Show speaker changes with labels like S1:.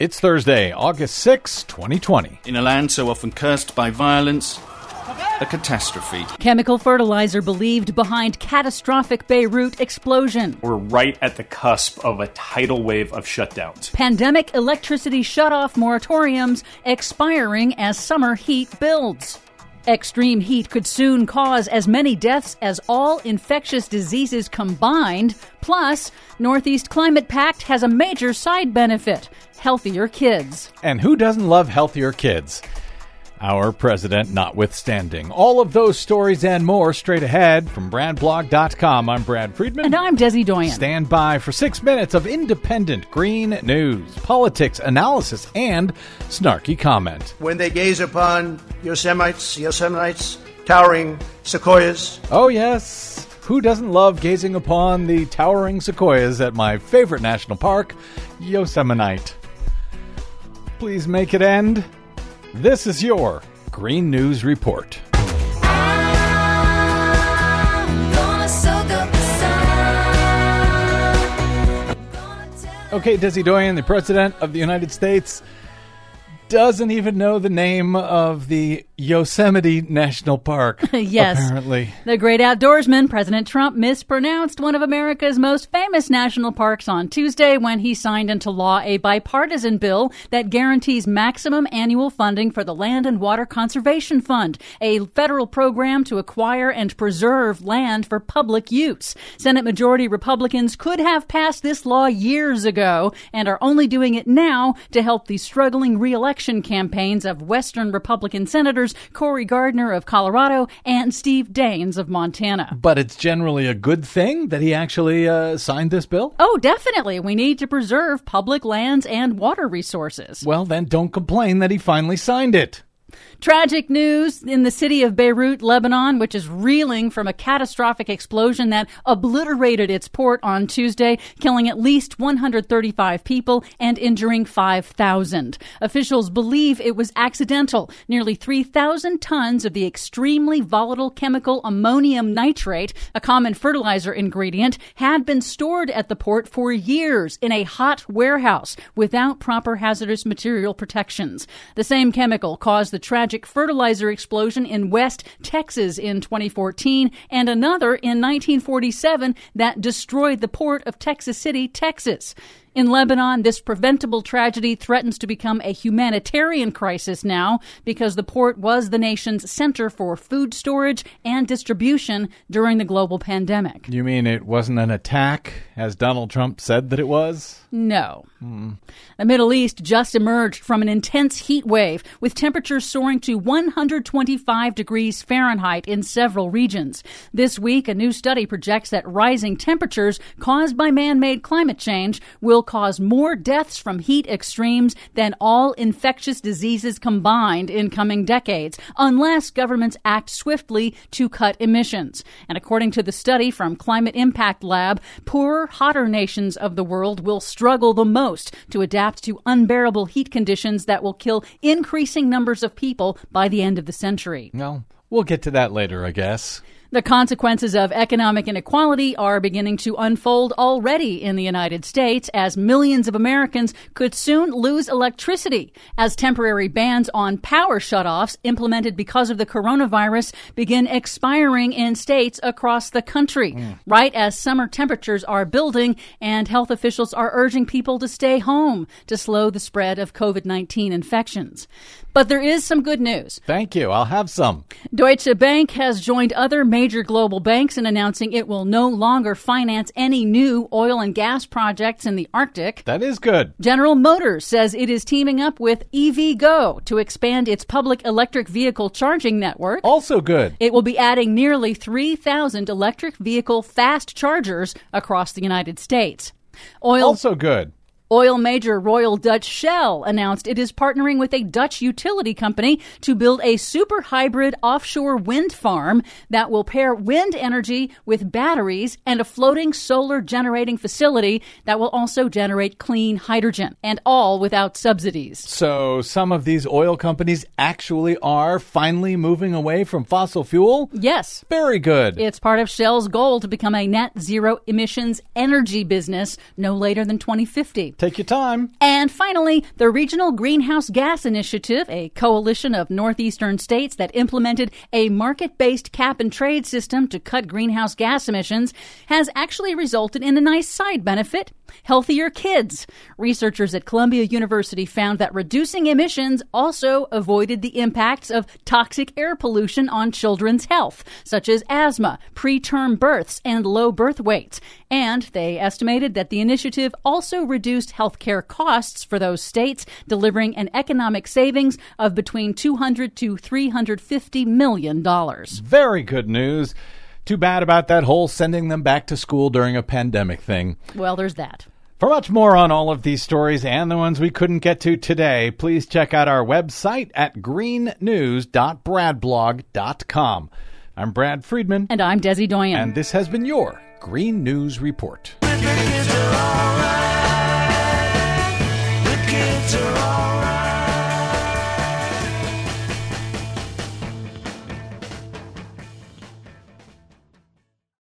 S1: It's Thursday, August 6, 2020.
S2: In a land so often cursed by violence, a catastrophe.
S3: Chemical fertilizer believed behind catastrophic Beirut explosion.
S4: We're right at the cusp of a tidal wave of shutdowns.
S3: Pandemic electricity shutoff moratoriums expiring as summer heat builds. Extreme heat could soon cause as many deaths as all infectious diseases combined. Plus, Northeast Climate Pact has a major side benefit healthier kids.
S1: And who doesn't love healthier kids? Our president notwithstanding. All of those stories and more straight ahead from BradBlog.com. I'm Brad Friedman.
S3: And I'm Desi Doyen.
S1: Stand by for six minutes of independent green news, politics, analysis, and snarky comment.
S5: When they gaze upon Yosemites, Yosemites, towering sequoias.
S1: Oh, yes. Who doesn't love gazing upon the towering sequoias at my favorite national park, Yosemite? Please make it end. This is your Green News Report. Okay, Desi Doyen, the President of the United States, doesn't even know the name of the Yosemite National Park.
S3: yes.
S1: Apparently.
S3: The great outdoorsman, President Trump, mispronounced one of America's most famous national parks on Tuesday when he signed into law a bipartisan bill that guarantees maximum annual funding for the Land and Water Conservation Fund, a federal program to acquire and preserve land for public use. Senate Majority Republicans could have passed this law years ago and are only doing it now to help the struggling reelection campaigns of Western Republican Senators Cory Gardner of Colorado and Steve Daines of Montana.
S1: But it's generally a good thing that he actually uh, signed this bill?
S3: Oh, definitely. We need to preserve public lands and water resources.
S1: Well, then don't complain that he finally signed it.
S3: Tragic news in the city of Beirut, Lebanon, which is reeling from a catastrophic explosion that obliterated its port on Tuesday, killing at least 135 people and injuring 5,000. Officials believe it was accidental. Nearly 3,000 tons of the extremely volatile chemical ammonium nitrate, a common fertilizer ingredient, had been stored at the port for years in a hot warehouse without proper hazardous material protections. The same chemical caused the tragic tragic fertilizer explosion in West Texas in 2014 and another in 1947 that destroyed the port of Texas City, Texas. In Lebanon, this preventable tragedy threatens to become a humanitarian crisis now because the port was the nation's center for food storage and distribution during the global pandemic.
S1: You mean it wasn't an attack, as Donald Trump said that it was?
S3: No. Hmm. The Middle East just emerged from an intense heat wave with temperatures soaring to 125 degrees Fahrenheit in several regions. This week, a new study projects that rising temperatures caused by man made climate change will cause more deaths from heat extremes than all infectious diseases combined in coming decades, unless governments act swiftly to cut emissions. And according to the study from Climate Impact Lab, poorer, hotter nations of the world will struggle the most to adapt to unbearable heat conditions that will kill increasing numbers of people by the end of the century.
S1: Well, we'll get to that later, I guess.
S3: The consequences of economic inequality are beginning to unfold already in the United States as millions of Americans could soon lose electricity as temporary bans on power shutoffs implemented because of the coronavirus begin expiring in states across the country. Mm. Right as summer temperatures are building and health officials are urging people to stay home to slow the spread of COVID-19 infections. But there is some good news.
S1: Thank you. I'll have some.
S3: Deutsche Bank has joined other major global banks in announcing it will no longer finance any new oil and gas projects in the Arctic.
S1: That is good.
S3: General Motors says it is teaming up with EVgo to expand its public electric vehicle charging network.
S1: Also good.
S3: It will be adding nearly 3,000 electric vehicle fast chargers across the United States.
S1: Oil also good.
S3: Oil major Royal Dutch Shell announced it is partnering with a Dutch utility company to build a super hybrid offshore wind farm that will pair wind energy with batteries and a floating solar generating facility that will also generate clean hydrogen, and all without subsidies.
S1: So, some of these oil companies actually are finally moving away from fossil fuel?
S3: Yes.
S1: Very good.
S3: It's part of Shell's goal to become a net zero emissions energy business no later than 2050.
S1: Take your time.
S3: And finally, the Regional Greenhouse Gas Initiative, a coalition of northeastern states that implemented a market based cap and trade system to cut greenhouse gas emissions, has actually resulted in a nice side benefit healthier kids. Researchers at Columbia University found that reducing emissions also avoided the impacts of toxic air pollution on children's health, such as asthma, preterm births, and low birth weights. And they estimated that the initiative also reduced healthcare costs for those states, delivering an economic savings of between 200 to 350 million dollars.
S1: Very good news. Too bad about that whole sending them back to school during a pandemic thing.
S3: Well, there's that.
S1: For much more on all of these stories and the ones we couldn't get to today, please check out our website at greennews.bradblog.com. I'm Brad Friedman.
S3: And I'm Desi Doyen.
S1: And this has been your Green News Report.